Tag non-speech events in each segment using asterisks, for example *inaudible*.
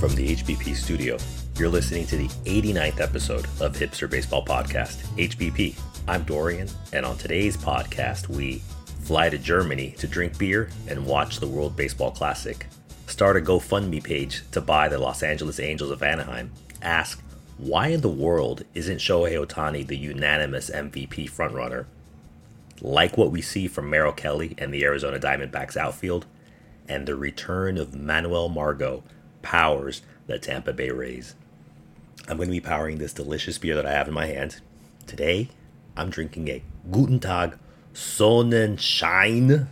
From the HBP studio, you're listening to the 89th episode of Hipster Baseball Podcast, HBP. I'm Dorian, and on today's podcast, we fly to Germany to drink beer and watch the World Baseball Classic, start a GoFundMe page to buy the Los Angeles Angels of Anaheim, ask why in the world isn't Shohei Ohtani the unanimous MVP frontrunner? Like what we see from Merrill Kelly and the Arizona Diamondbacks outfield, and the return of Manuel Margot powers the Tampa Bay Rays. I'm going to be powering this delicious beer that I have in my hand. Today, I'm drinking a Guten Tag Sonnenschein.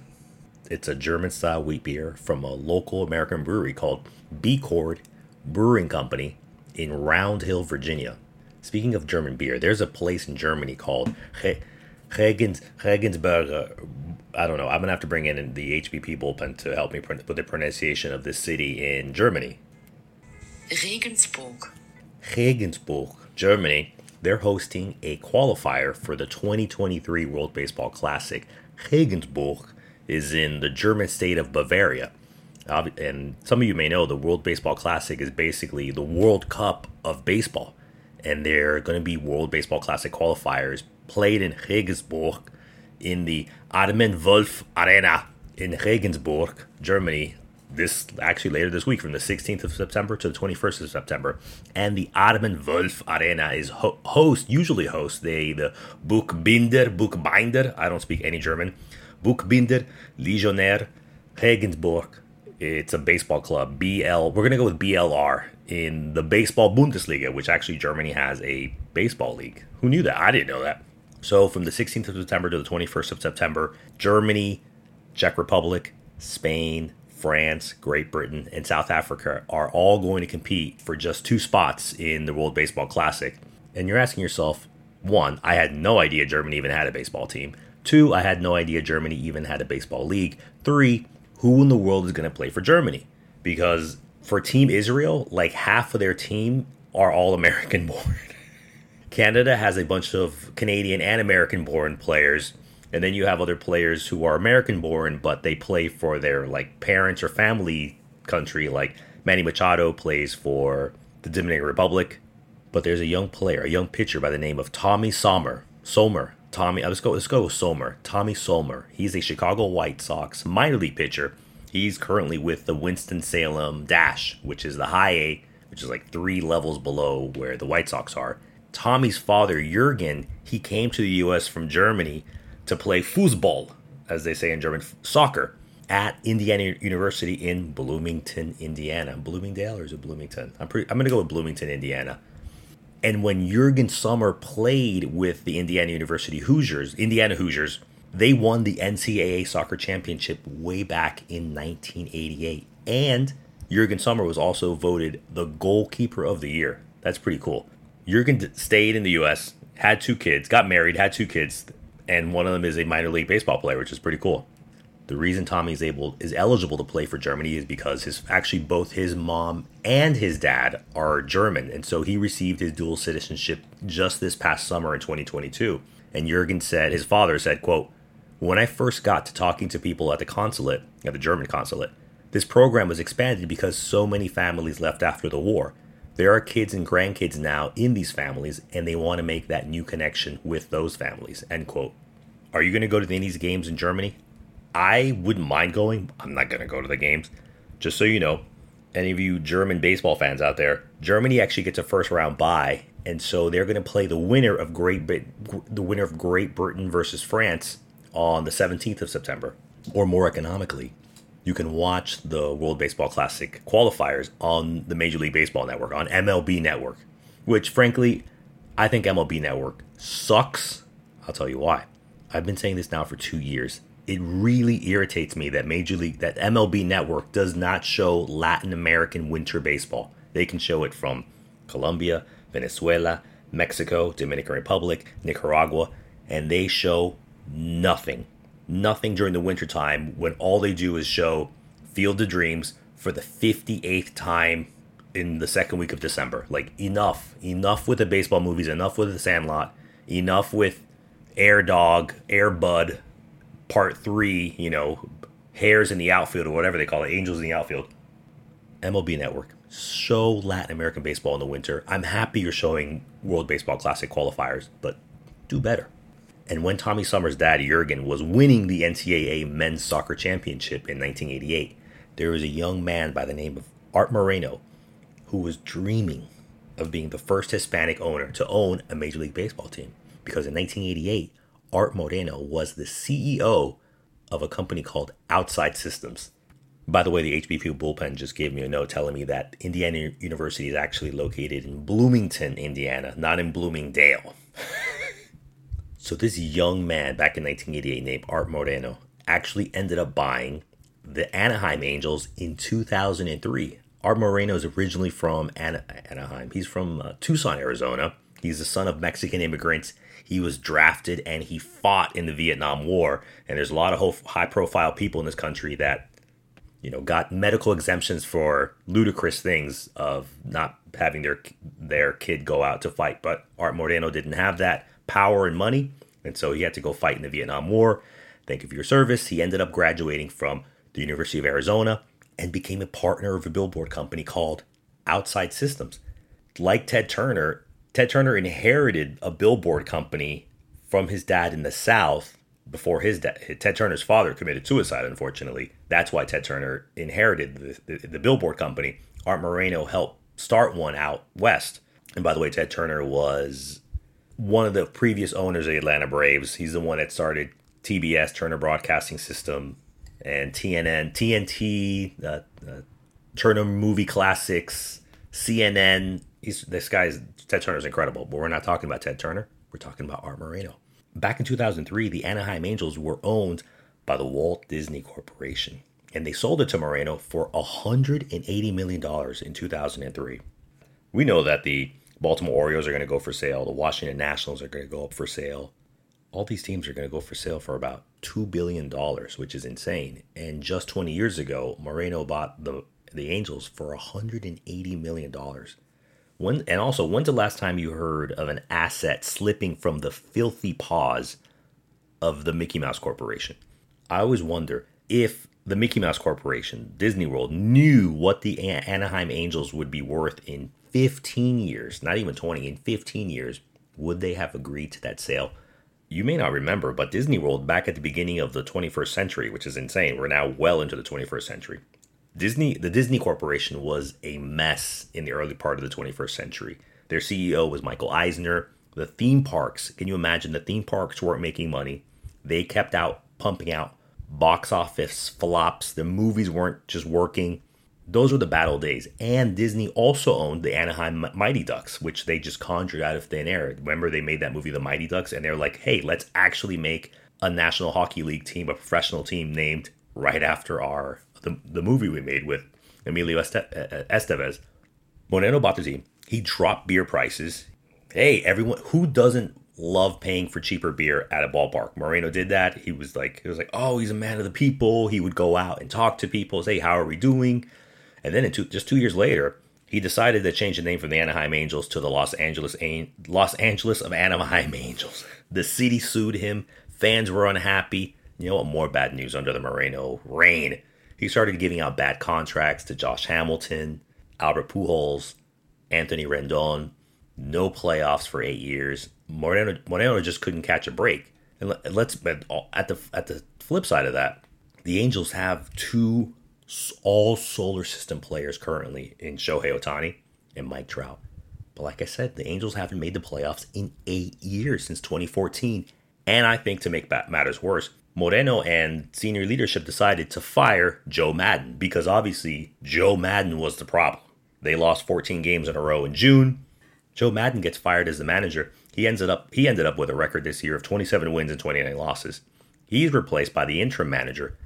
It's a German style wheat beer from a local American brewery called B Chord Brewing Company in Round Hill, Virginia. Speaking of German beer, there's a place in Germany called Regens, Regensburg. I don't know. I'm gonna have to bring in the HBP bullpen to help me with the pronunciation of this city in Germany. Regensburg. Regensburg, Germany. They're hosting a qualifier for the 2023 World Baseball Classic. Regensburg is in the German state of Bavaria. and some of you may know the World Baseball Classic is basically the World Cup of baseball. And they're going to be World Baseball Classic qualifiers played in Regensburg in the Armin Wolf Arena in Regensburg, Germany, this actually later this week from the 16th of September to the 21st of September. And the Armin Wolf Arena is ho- host, usually host they the Buchbinder, Buchbinder, I don't speak any German, Buchbinder Legionnaire Regensburg. It's a baseball club, BL. We're going to go with BLR in the Baseball Bundesliga, which actually Germany has a baseball league. Who knew that? I didn't know that. So from the 16th of September to the 21st of September, Germany, Czech Republic, Spain, France, Great Britain, and South Africa are all going to compete for just two spots in the World Baseball Classic. And you're asking yourself, one, I had no idea Germany even had a baseball team. Two, I had no idea Germany even had a baseball league. Three, who in the world is going to play for Germany? Because for Team Israel, like half of their team are all American *laughs* born. Canada has a bunch of Canadian and American born players. And then you have other players who are American born, but they play for their like parents or family country. Like Manny Machado plays for the Dominican Republic. But there's a young player, a young pitcher by the name of Tommy Sommer. Sommer. Tommy, uh, let's go, let's go with Sommer. Tommy Sommer. He's a Chicago White Sox minor league pitcher. He's currently with the Winston-Salem Dash, which is the high A, which is like three levels below where the White Sox are. Tommy's father, Jurgen, he came to the U.S. from Germany to play foosball, as they say in German, soccer, at Indiana University in Bloomington, Indiana. Bloomingdale or is it Bloomington? I'm pretty. I'm gonna go with Bloomington, Indiana. And when Jurgen Sommer played with the Indiana University Hoosiers, Indiana Hoosiers, they won the NCAA soccer championship way back in 1988. And Jurgen Sommer was also voted the goalkeeper of the year. That's pretty cool. Jurgen stayed in the U.S., had two kids, got married, had two kids, and one of them is a minor league baseball player, which is pretty cool. The reason Tommy is able is eligible to play for Germany is because his actually both his mom and his dad are German, and so he received his dual citizenship just this past summer in 2022. And Jurgen said his father said, "quote When I first got to talking to people at the consulate, at the German consulate, this program was expanded because so many families left after the war." There are kids and grandkids now in these families and they want to make that new connection with those families end quote. Are you going to go to these games in germany? I wouldn't mind going. I'm not going to go to the games. Just so you know any of you german baseball fans out there germany actually gets a first round bye and so they're going to play the winner of great the winner of great britain versus france on the 17th of september or more economically you can watch the World Baseball Classic qualifiers on the Major League Baseball Network, on MLB Network, which frankly, I think MLB Network sucks. I'll tell you why. I've been saying this now for two years. It really irritates me that Major League, that MLB Network does not show Latin American winter baseball. They can show it from Colombia, Venezuela, Mexico, Dominican Republic, Nicaragua, and they show nothing nothing during the wintertime when all they do is show Field of Dreams for the 58th time in the second week of December. Like, enough. Enough with the baseball movies, enough with the Sandlot, enough with Air Dog, Air Bud, Part 3, you know, Hairs in the Outfield or whatever they call it, Angels in the Outfield. MLB Network. show Latin American baseball in the winter. I'm happy you're showing World Baseball Classic qualifiers, but do better. And when Tommy Summers' dad, Jurgen, was winning the NCAA Men's Soccer Championship in 1988, there was a young man by the name of Art Moreno who was dreaming of being the first Hispanic owner to own a Major League Baseball team. Because in 1988, Art Moreno was the CEO of a company called Outside Systems. By the way, the HBP bullpen just gave me a note telling me that Indiana University is actually located in Bloomington, Indiana, not in Bloomingdale. *laughs* so this young man back in 1988 named Art Moreno actually ended up buying the Anaheim Angels in 2003. Art Moreno is originally from Anaheim. He's from uh, Tucson, Arizona. He's the son of Mexican immigrants. He was drafted and he fought in the Vietnam War. And there's a lot of high profile people in this country that you know, got medical exemptions for ludicrous things of not having their their kid go out to fight. But Art Moreno didn't have that power and money, and so he had to go fight in the Vietnam War. Thank you for your service. He ended up graduating from the University of Arizona and became a partner of a billboard company called Outside Systems. Like Ted Turner, Ted Turner inherited a billboard company from his dad in the South before his dad, Ted Turner's father committed suicide, unfortunately. That's why Ted Turner inherited the, the, the, billboard company. Art Moreno helped start one out west. And by the way, Ted Turner was one of the previous owners of the Atlanta Braves. He's the one that started TBS, Turner Broadcasting System, and TNN, TNT, uh, uh, Turner Movie Classics, CNN. He's, this guy is, Ted Turner's incredible, but we're not talking about Ted Turner. We're talking about Art Moreno. Back in 2003, the Anaheim Angels were owned by the Walt Disney Corporation, and they sold it to Moreno for $180 million in 2003. We know that the Baltimore Orioles are going to go for sale, the Washington Nationals are going to go up for sale. All these teams are going to go for sale for about $2 billion, which is insane. And just 20 years ago, Moreno bought the, the Angels for $180 million. When and also, when's the last time you heard of an asset slipping from the filthy paws of the Mickey Mouse Corporation? I always wonder if the Mickey Mouse Corporation, Disney World, knew what the Anaheim Angels would be worth in 15 years, not even 20, in 15 years, would they have agreed to that sale? You may not remember, but Disney World, back at the beginning of the 21st century, which is insane, we're now well into the 21st century, Disney, the Disney Corporation was a mess in the early part of the 21st century. Their CEO was Michael Eisner. The theme parks, can you imagine? The theme parks weren't making money. They kept out pumping out box office flops. The movies weren't just working. Those were the battle days. And Disney also owned the Anaheim Mighty Ducks, which they just conjured out of thin air. Remember, they made that movie, The Mighty Ducks, and they're like, hey, let's actually make a National Hockey League team, a professional team named right after our the, the movie we made with Emilio Estevez, Moreno bought the team. He dropped beer prices. Hey, everyone, who doesn't love paying for cheaper beer at a ballpark? Moreno did that. He was like, he was like, oh, he's a man of the people. He would go out and talk to people, say, how are we doing? And then two, just two years later, he decided to change the name from the Anaheim Angels to the Los Angeles Los Angeles of Anaheim *laughs* Angels. The city sued him. Fans were unhappy. You know what? More bad news under the Moreno reign. He started giving out bad contracts to Josh Hamilton, Albert Pujols, Anthony Rendon. No playoffs for eight years. Moreno, Moreno just couldn't catch a break. And let's at the at the flip side of that, the Angels have two all solar system players currently in Shohei Ohtani and Mike Trout. But like I said, the Angels haven't made the playoffs in eight years since 2014. And I think to make matters worse, Moreno and senior leadership decided to fire Joe Maddon because obviously Joe Maddon was the problem. They lost 14 games in a row in June. Joe Maddon gets fired as the manager. He ended up he ended up with a record this year of 27 wins and 29 losses. He's replaced by the interim manager,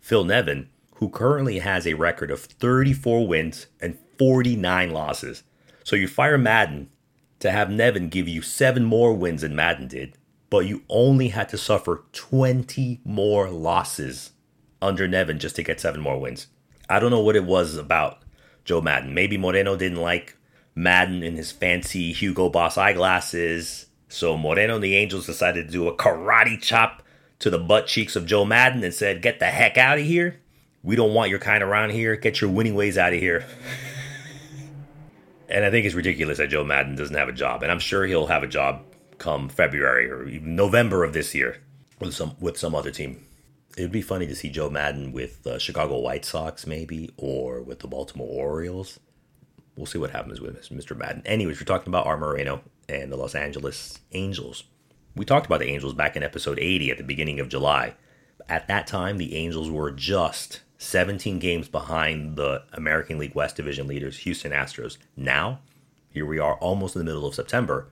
Phil Nevin, who currently has a record of 34 wins and 49 losses. So you fire Maddon to have Nevin give you seven more wins than Maddon did, but you only had to suffer 20 more losses under Nevin just to get seven more wins. I don't know what it was about Joe Maddon. Maybe Moreno didn't like Maddon in his fancy Hugo Boss eyeglasses. So Moreno and the Angels decided to do a karate chop to the butt cheeks of Joe Maddon and said, Get the heck out of here. We don't want your kind around here. Get your winning ways out of here. And I think it's ridiculous that Joe Maddon doesn't have a job. And I'm sure he'll have a job come February or even November of this year with some with some other team. It'd be funny to see Joe Maddon with the Chicago White Sox, maybe, or with the Baltimore Orioles. We'll see what happens with Mr. Maddon. Anyways, we're talking about Art Moreno and the Los Angeles Angels. We talked about the Angels back in episode 80 at the beginning of July. At that time, the Angels were just 17 games behind the American League West Division leaders, Houston Astros. Now, here we are almost in the middle of September.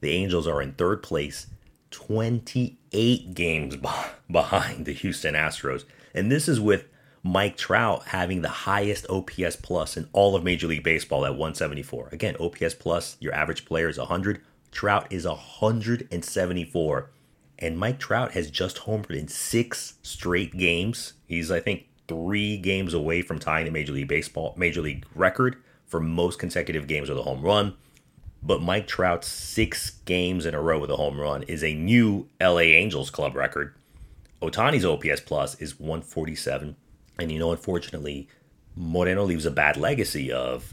The Angels are in third place, 28 games *laughs* behind the Houston Astros. And this is with Mike Trout having the highest OPS plus in all of Major League Baseball at 174. Again, OPS plus, your average player is 100. Trout is 174. And Mike Trout has just homered in six straight games. He's, I think, three games away from tying the Major League Baseball Major League record for most consecutive games with a home run. But Mike Trout's six games in a row with a home run is a new LA Angels club record. Ohtani's OPS plus is 147. And you know, unfortunately, Moreno leaves a bad legacy of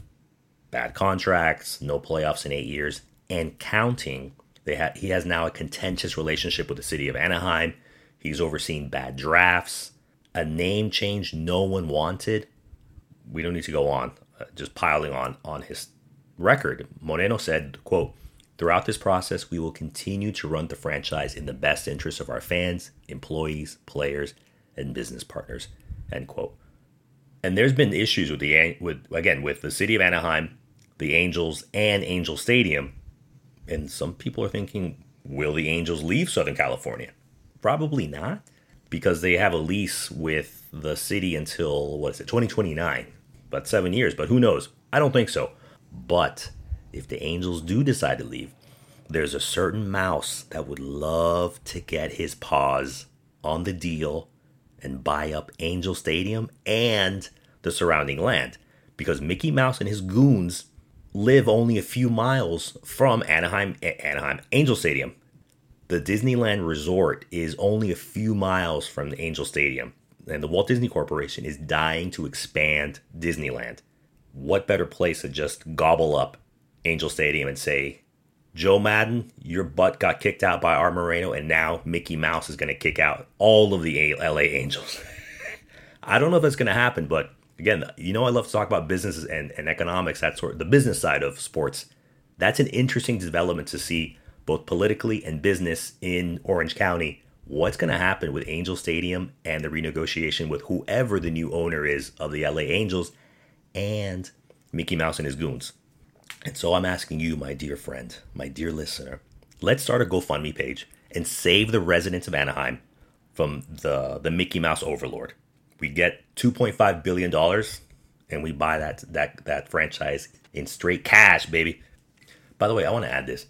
bad contracts, no playoffs in eight years, and counting. They ha- he has now a contentious relationship with the city of Anaheim. He's overseen bad drafts, a name change no one wanted. We don't need to go on, uh, just piling on on his record. Moreno said, "quote Throughout this process, we will continue to run the franchise in the best interest of our fans, employees, players, and business partners." End quote. And there's been issues with the with again with the city of Anaheim, the Angels, and Angel Stadium, and some people are thinking, will the Angels leave Southern California? Probably not, because they have a lease with the city until what is it, 2029? But seven years. But who knows? I don't think so. But if the Angels do decide to leave, there's a certain mouse that would love to get his paws on the deal and buy up Angel Stadium and the surrounding land because Mickey Mouse and his goons live only a few miles from Anaheim Anaheim Angel Stadium. The Disneyland Resort is only a few miles from the Angel Stadium, and the Walt Disney Corporation is dying to expand Disneyland. What better place to just gobble up Angel Stadium and say, Joe Maddon, your butt got kicked out by Art Moreno, and now Mickey Mouse is going to kick out all of the LA Angels. *laughs* I don't know if that's going to happen, but again, you know, I love to talk about businesses and, and economics, that sort the business side of sports. That's an interesting development to see both politically and business in Orange County. What's going to happen with Angel Stadium and the renegotiation with whoever the new owner is of the LA Angels and Mickey Mouse and his goons? And so I'm asking you, my dear friend, my dear listener, let's start a GoFundMe page and save the residents of Anaheim from the, the Mickey Mouse overlord. We get $2.5 billion and we buy that, that, that franchise in straight cash, baby. By the way, I want to add this.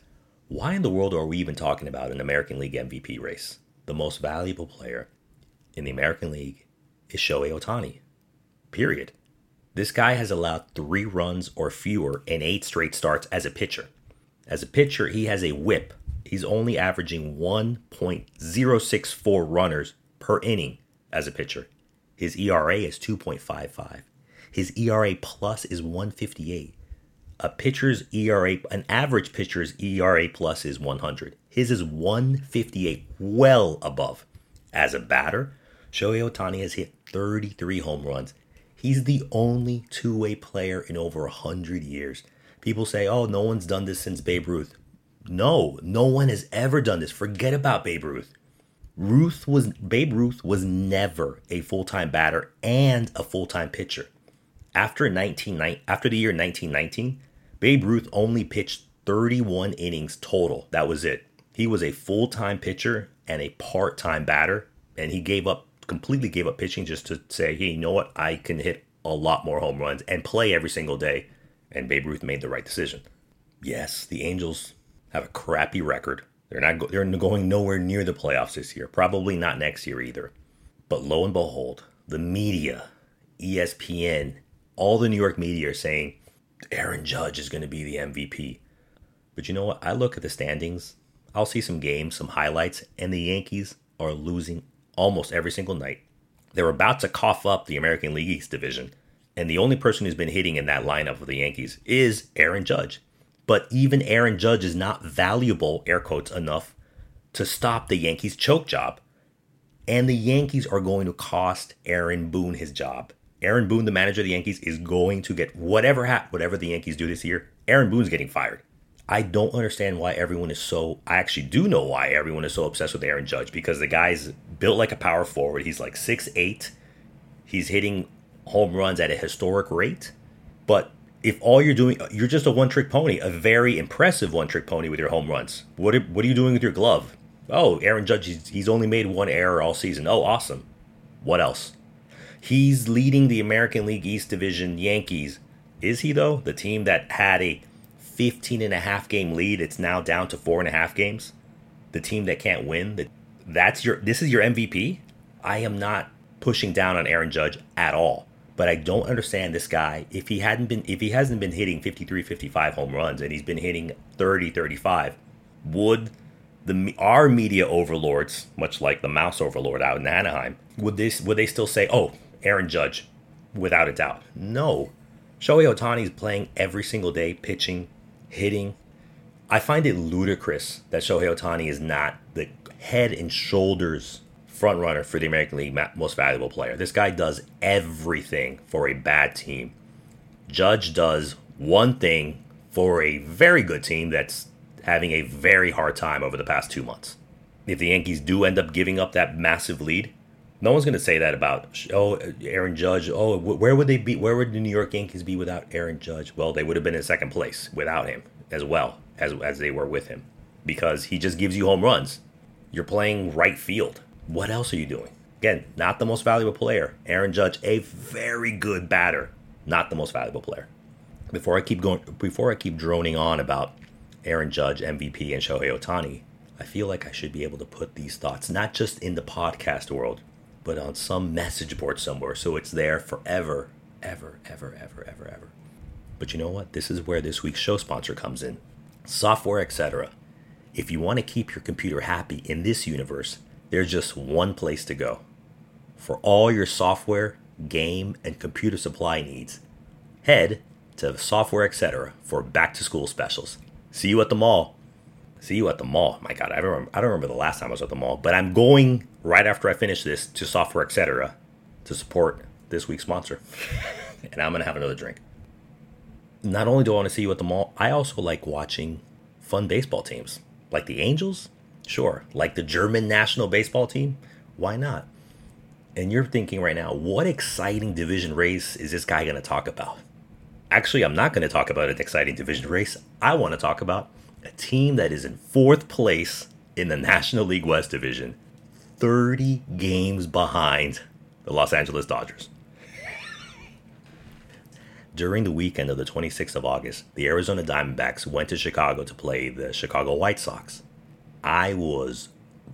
Why in the world are we even talking about an American League MVP race? The most valuable player in the American League is Shohei Ohtani. Period. This guy has allowed three runs or fewer in eight straight starts as a pitcher. As a pitcher, he has a whip. He's only averaging 1.064 runners per inning as a pitcher. His ERA is 2.55. His ERA plus is 158. A pitcher's ERA, an average pitcher's ERA plus is 100. His is 158, well above. As a batter, Shohei Ohtani has hit 33 home runs He's the only two way player in over 100 years. People say, oh, no one's done this since Babe Ruth. No, no one has ever done this. Forget about Babe Ruth. Ruth was Babe Ruth was never a full-time batter and a full-time pitcher. After 19, after the year 1919, Babe Ruth only pitched 31 innings total. That was it. He was a full-time pitcher and a part-time batter, and he gave up completely gave up pitching just to say, hey, you know what? I can hit a lot more home runs and play every single day. And Babe Ruth made the right decision. Yes, the Angels have a crappy record. They're not go- they're going nowhere near the playoffs this year. Probably not next year either. But lo and behold, the media, ESPN, all the New York media are saying Aaron Judge is going to be the MVP. But you know what? I look at the standings. I'll see some games, some highlights, and the Yankees are losing almost every single night. They're about to cough up the American League East division. And the only person who's been hitting in that lineup of the Yankees is Aaron Judge. But even Aaron Judge is not valuable, air quotes, enough to stop the Yankees' choke job. And the Yankees are going to cost Aaron Boone his job. Aaron Boone, the manager of the Yankees, is going to get whatever ha- whatever the Yankees do this year. Aaron Boone's getting fired. I don't understand why everyone is so. I actually do know why everyone is so obsessed with Aaron Judge because the guy's built like a power forward. He's like six eight. He's hitting home runs at a historic rate. But if all you're doing, you're just a one trick pony, a very impressive one trick pony with your home runs. What are, what are you doing with your glove? Oh, Aaron Judge, he's, he's only made one error all season. Oh, awesome. What else? He's leading the American League East Division Yankees. Is he, though? The team that had a 15 and a half game lead, it's now down to four and a half games. The team that can't win, that that's your this is your MVP. I am not pushing down on Aaron Judge at all, but I don't understand this guy. If he hadn't been if he hasn't been hitting 53 55 home runs and he's been hitting 30 35, would the our media overlords, much like the mouse overlord out in Anaheim, would this would they still say, "Oh, Aaron Judge," without a doubt? No. Shohei Ohtani is playing every single day, pitching, hitting. I find it ludicrous that Shohei Ohtani is not the head and shoulders front runner for the American League most valuable player. This guy does everything for a bad team. Judge does one thing for a very good team that's having a very hard time over the past two months. If the Yankees do end up giving up that massive lead, no one's going to say that about oh Aaron Judge. Oh, where would they be? Where would the New York Yankees be without Aaron Judge? Well, they would have been in second place without him as well as as they were with him, because he just gives you home runs. You're playing right field. What else are you doing? Again, not the most valuable player. Aaron Judge, a very good batter, not the most valuable player. Before I keep going, before I keep droning on about Aaron Judge, MVP, and Shohei Ohtani, I feel like I should be able to put these thoughts not just in the podcast world, but on some message board somewhere so it's there forever, ever, ever, ever, ever, ever. But you know what? This is where this week's show sponsor comes in software, etc. If you want to keep your computer happy in this universe, there's just one place to go. For all your software, game, and computer supply needs, head to software, etc. for back to school specials. See you at the mall. See you at the mall. My God, I don't remember, I don't remember the last time I was at the mall, but I'm going right after I finish this to software, etc. to support this week's sponsor. *laughs* and I'm gonna have another drink. Not only do I want to see you at the mall, I also like watching fun baseball teams. Like the Angels? Sure. Like the German national baseball team? Why not? And you're thinking right now, what exciting division race is this guy going to talk about? Actually, I'm not going to talk about an exciting division race. I want to talk about a team that is in fourth place in the National League West Division, 30 games behind the Los Angeles Dodgers. During the weekend of the 26th of August, the Arizona Diamondbacks went to Chicago to play the Chicago White Sox. I was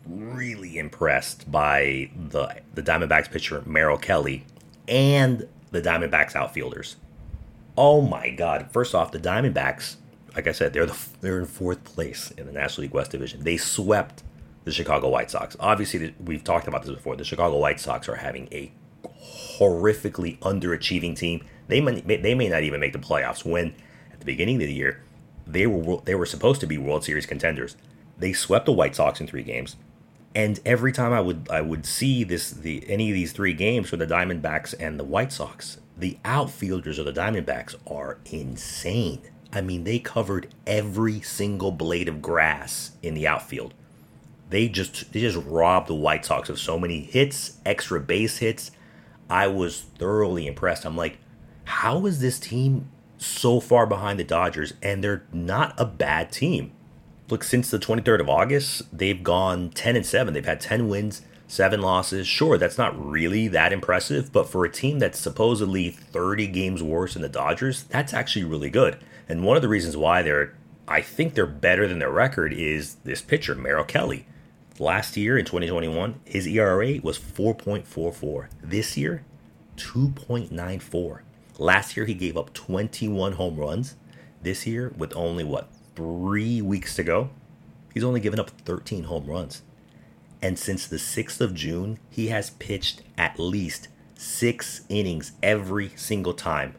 really impressed by the the Diamondbacks pitcher Merrill Kelly and the Diamondbacks outfielders. Oh my God! First off, the Diamondbacks, like I said, they're the they're in fourth place in the National League West Division. They swept the Chicago White Sox. Obviously, we've talked about this before. The Chicago White Sox are having a horrifically underachieving team. They may, they may not even make the playoffs. When at the beginning of the year, they were they were supposed to be World Series contenders. They swept the White Sox in three games. And every time I would I would see this the any of these three games for the Diamondbacks and the White Sox, the outfielders of the Diamondbacks are insane. I mean, they covered every single blade of grass in the outfield. They just they just robbed the White Sox of so many hits, extra base hits. I was thoroughly impressed. I'm like, how is this team so far behind the Dodgers and they're not a bad team? Look, since the 23rd of August, they've gone 10 and 7. They've had 10 wins, seven losses. Sure, that's not really that impressive, but for a team that's supposedly 30 games worse than the Dodgers, that's actually really good. And one of the reasons why they're, I think they're better than their record is this pitcher, Merrill Kelly. Last year in 2021, his ERA was 4.44. This year, 2.94. Last year, he gave up 21 home runs. This year, with only what, three weeks to go, he's only given up 13 home runs. And since the 6th of June, he has pitched at least Six innings every single time.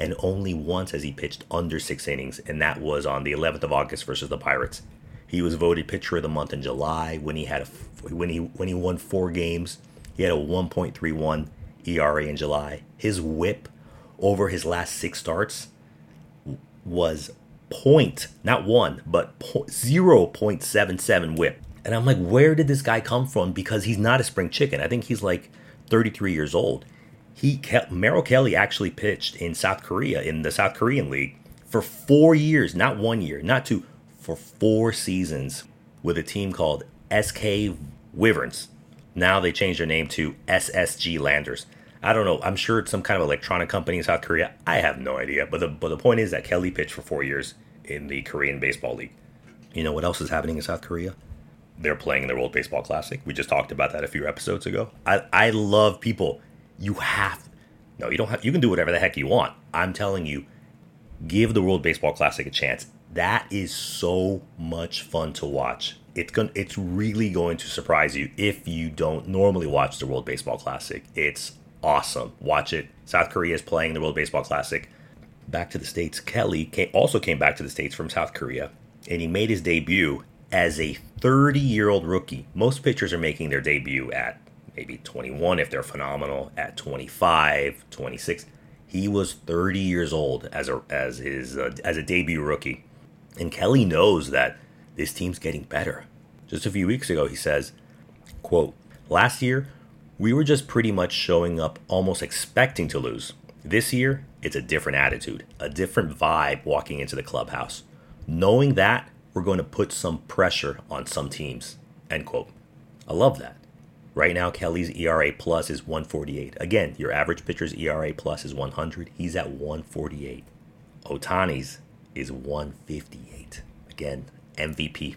And only once has he pitched under six innings, and that was on the 11th of August versus the Pirates. He was voted pitcher of the month in July when he had a when he when he won four games. He had a 1.31 ERA in July. His WHIP over his last six starts was point, not one, but 0.77 WHIP. And I'm like, where did this guy come from? Because he's not a spring chicken. I think he's like 33 years old. He Merrill Kelly actually pitched in South Korea in the South Korean League for four years, not one year, not two, for four seasons with a team called SK Wyverns. Now they changed their name to SSG Landers. I don't know. I'm sure it's some kind of electronic company in South Korea. I have no idea. But the but the point is that Kelly pitched for four years in the Korean Baseball League. You know what else is happening in South Korea? They're playing the World Baseball Classic. We just talked about that a few episodes ago. I, I love people. You have no, you don't have you can do whatever the heck you want. I'm telling you, give the World Baseball Classic a chance. That is so much fun to watch. It's going it's really going to surprise you if you don't normally watch the World Baseball Classic. It's awesome. Watch it. South Korea is playing the World Baseball Classic. Back to the States, Kelly came, also came back to the States from South Korea, and he made his debut as a 30 year old rookie. Most pitchers are making their debut at maybe 21 if they're phenomenal, at 25, 26. He was 30 years old as a as his uh, as a debut rookie, and Kelly knows that this team's getting better. Just a few weeks ago, he says, "quote Last year, we were just pretty much showing up almost expecting to lose. This year, it's a different attitude, a different vibe walking into the clubhouse. Knowing that, we're going to put some pressure on some teams. End quote. I love that. Right now, Kelly's ERA plus is 148. Again, your average pitcher's ERA plus is 100. He's at 148. Ohtani's is 158. Again, MVP.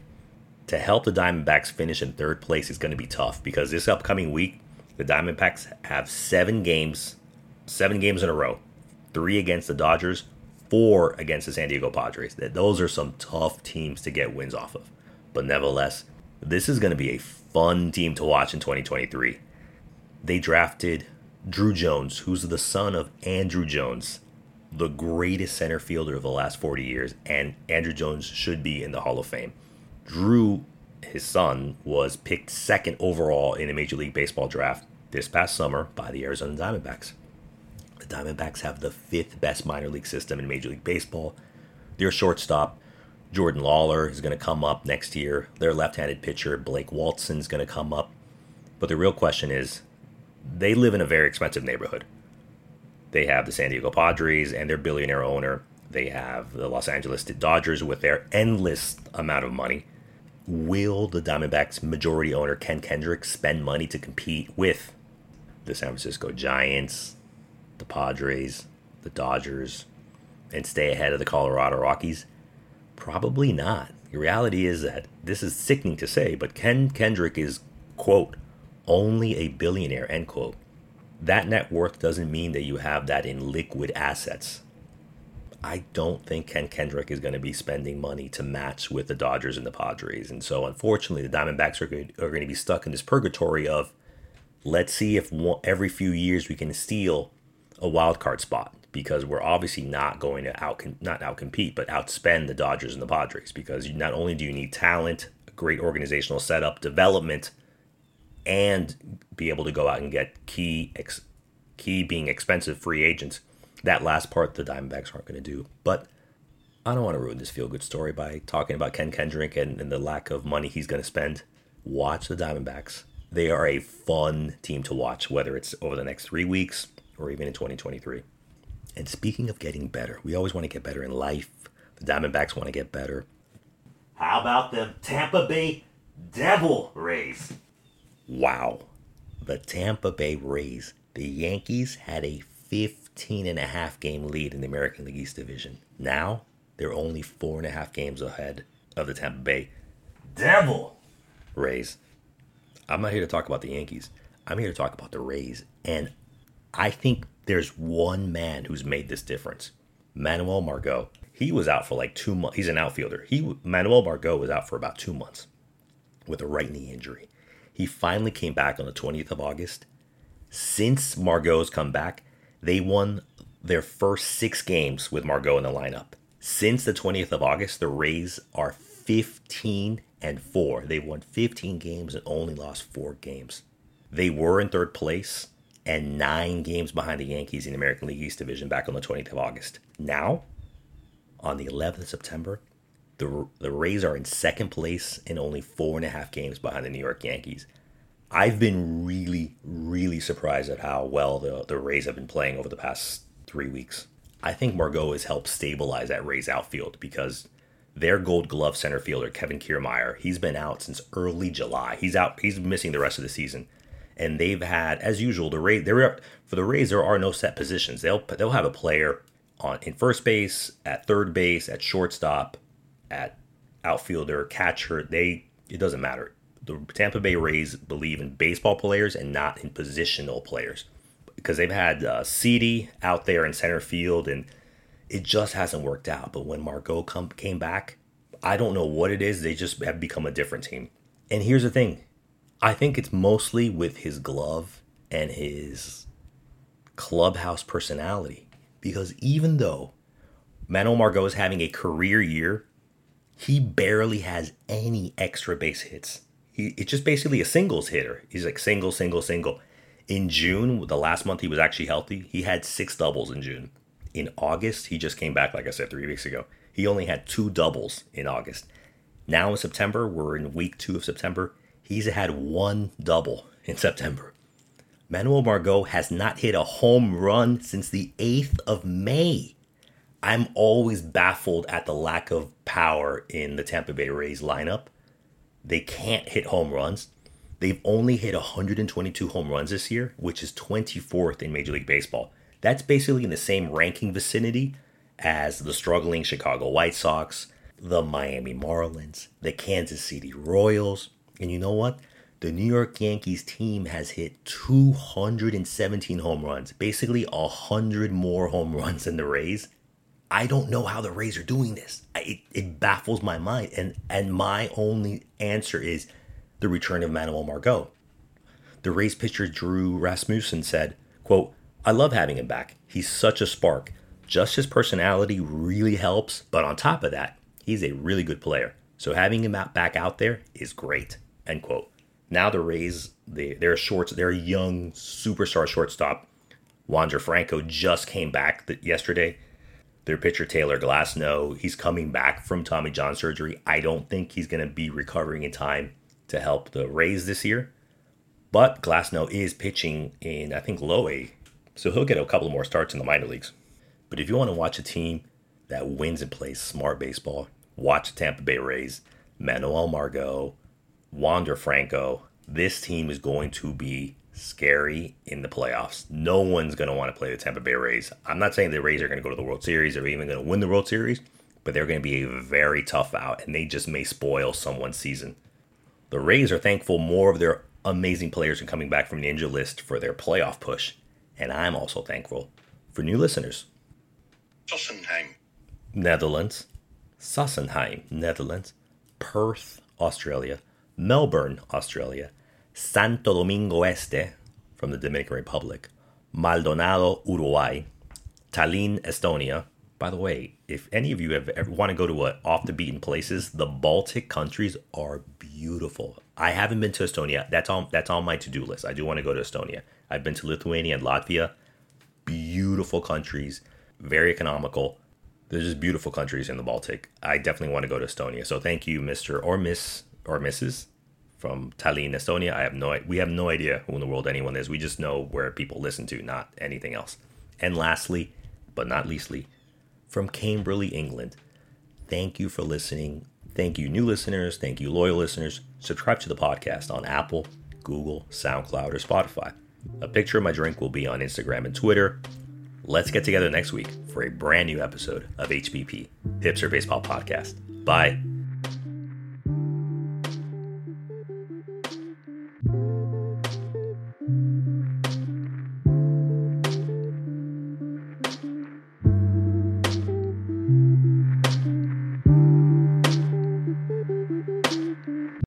To help the Diamondbacks finish in third place is going to be tough because this upcoming week, the Diamondbacks have seven games, seven games in a row, three against the Dodgers, four against the San Diego Padres. Those are some tough teams to get wins off of. But nevertheless, this is going to be a fun team to watch in 2023. They drafted Drew Jones, who's the son of Andruw Jones, the greatest center fielder of the last 40 years, and Andruw Jones should be in the Hall of Fame. Drew, his son, was picked second overall in a Major League Baseball draft this past summer by the Arizona Diamondbacks. The Diamondbacks have the fifth best minor league system in Major League Baseball. Their shortstop, Jordan Lawlar is going to come up next year. Their left handed pitcher, Blake Walston, is going to come up. But the real question is they live in a very expensive neighborhood. They have the San Diego Padres and their billionaire owner. They have the Los Angeles Dodgers with their endless amount of money will the Diamondbacks majority owner Ken Kendrick spend money to compete with the San Francisco Giants, the Padres, the Dodgers, and stay ahead of the Colorado Rockies? Probably not. The reality is that this is sickening to say, but Ken Kendrick is, quote, only a billionaire, end quote. That net worth doesn't mean that you have that in liquid assets. I don't think Ken Kendrick is going to be spending money to match with the Dodgers and the Padres. And so, unfortunately, the Diamondbacks are going, to be stuck in this purgatory of let's see if every few years we can steal a wild card spot because we're obviously not going to out not outcompete but outspend the Dodgers and the Padres because not only do you need talent, great organizational setup, development, and be able to go out and get key ex, key being expensive free agents that last part the Diamondbacks aren't going to do. But I don't want to ruin this feel good story by talking about Ken Kendrick and, and the lack of money he's going to spend. Watch the Diamondbacks. They are a fun team to watch, whether it's over the next three weeks or even in 2023. And speaking of getting better, we always want to get better in life. The Diamondbacks want to get better. How about the Tampa Bay Devil Rays? Wow. The Tampa Bay Rays. The Yankees had a 15 and a half game lead in the American League East Division. Now they're only four and a half games ahead of the Tampa Bay Devil Rays. I'm not here to talk about the Yankees. I'm here to talk about the Rays. And I think there's one man who's made this difference. Manuel Margot. He was out for like two months. He's an outfielder. He Manuel Margot was out for about two months with a right knee injury. He finally came back on the 20th of August Since Margot's come back, they won their first six games with Margot in the lineup. Since the 20th of August, the Rays are 15 and 4. They won 15 games and only lost 4 games. They were in third place and 9 games behind the Yankees in the American League East Division back on the 20th of August. Now, on the 11th of September, the, the Rays are in second place and only four and a half games behind the New York Yankees. I've been really, really surprised at how well the, the Rays have been playing over the past three weeks. I think Margot has helped stabilize that Rays outfield because their gold glove center fielder, Kevin Kiermaier, he's been out since early July. He's out, he's missing the rest of the season. And they've had, as usual, the Rays, there for the Rays, there are no set positions. They'll they'll have a player on in first base, at third base, at shortstop, at outfielder, catcher. They it doesn't matter. The Tampa Bay Rays believe in baseball players and not in positional players because they've had uh, CD out there in center field and it just hasn't worked out. But when Margot come, came back, I don't know what it is. They just have become a different team. And here's the thing I think it's mostly with his glove and his clubhouse personality. Because even though Manuel Margot is having a career year, he barely has any extra base hits. He, it's just basically a singles hitter. He's like single, single, single. In June, the last month he was actually healthy, he had six doubles in June. In August, he just came back, like I said, three weeks ago. He only had two doubles in August. Now in September, we're in week two of September. He's had one double in September. Manuel Margot has not hit a home run since the 8th of May. I'm always baffled at the lack of power in the Tampa Bay Rays lineup. They can't hit home runs. They've only hit 122 home runs this year, which is 24th in Major League Baseball. That's basically in the same ranking vicinity as the struggling Chicago White Sox, the Miami Marlins, the Kansas City Royals. And you know what? The New York Yankees team has hit 217 home runs, basically 100 more home *laughs* runs than the Rays. I don't know how the Rays are doing this. It, it baffles my mind. And, and my only answer is the return of Manuel Margot. The Rays pitcher Drew Rasmussen said, quote, I love having him back. He's such a spark. Just his personality really helps, but on top of that, he's a really good player. So having him back out there is great. End quote. Now the Rays, they, their shorts, their young superstar shortstop, Wander Franco, just came back yesterday. Their pitcher Taylor Glasnow, he's coming back from Tommy John surgery. I don't think he's going to be recovering in time to help the Rays this year. But Glasnow is pitching in, I think, low A, so he'll get a couple more starts in the minor leagues. But if you want to watch a team that wins and plays smart baseball, watch the Tampa Bay Rays, Manuel Margot, Wander Franco. This team is going to be scary in the playoffs. No one's going to want to play the Tampa Bay Rays. I'm not saying the Rays are going to go to the World Series or even going to win the World Series, but they're going to be a very tough out and they just may spoil someone's season. The Rays are thankful more of their amazing players are coming back from the injured list for their playoff push. And I'm also thankful for new listeners. Sassenheim, Netherlands. Sassenheim, Netherlands. Perth, Australia. Melbourne, Australia. Santo Domingo Este from the Dominican Republic. Maldonado, Uruguay. Tallinn, Estonia. By the way, if any of you have ever want to go to a off the beaten places, the Baltic countries are beautiful. I haven't been to Estonia. That's on that's on my to-do list. I do want to go to Estonia. I've been to Lithuania and Latvia. Beautiful countries, very economical. They're just beautiful countries in the Baltic. I definitely want to go to Estonia. So thank you, Mr. or Miss or Mrs. from Tallinn, Estonia. I have no we have no idea who in the world anyone is. We just know where people listen to, not anything else. And lastly, but not leastly, from Camberley, England. Thank you for listening. Thank you, new listeners. Thank you, loyal listeners. Subscribe to the podcast on Apple, Google, SoundCloud, or Spotify. A picture of my drink will be on Instagram and Twitter. Let's get together next week for a brand new episode of HBP, Hipster Baseball Podcast. Bye.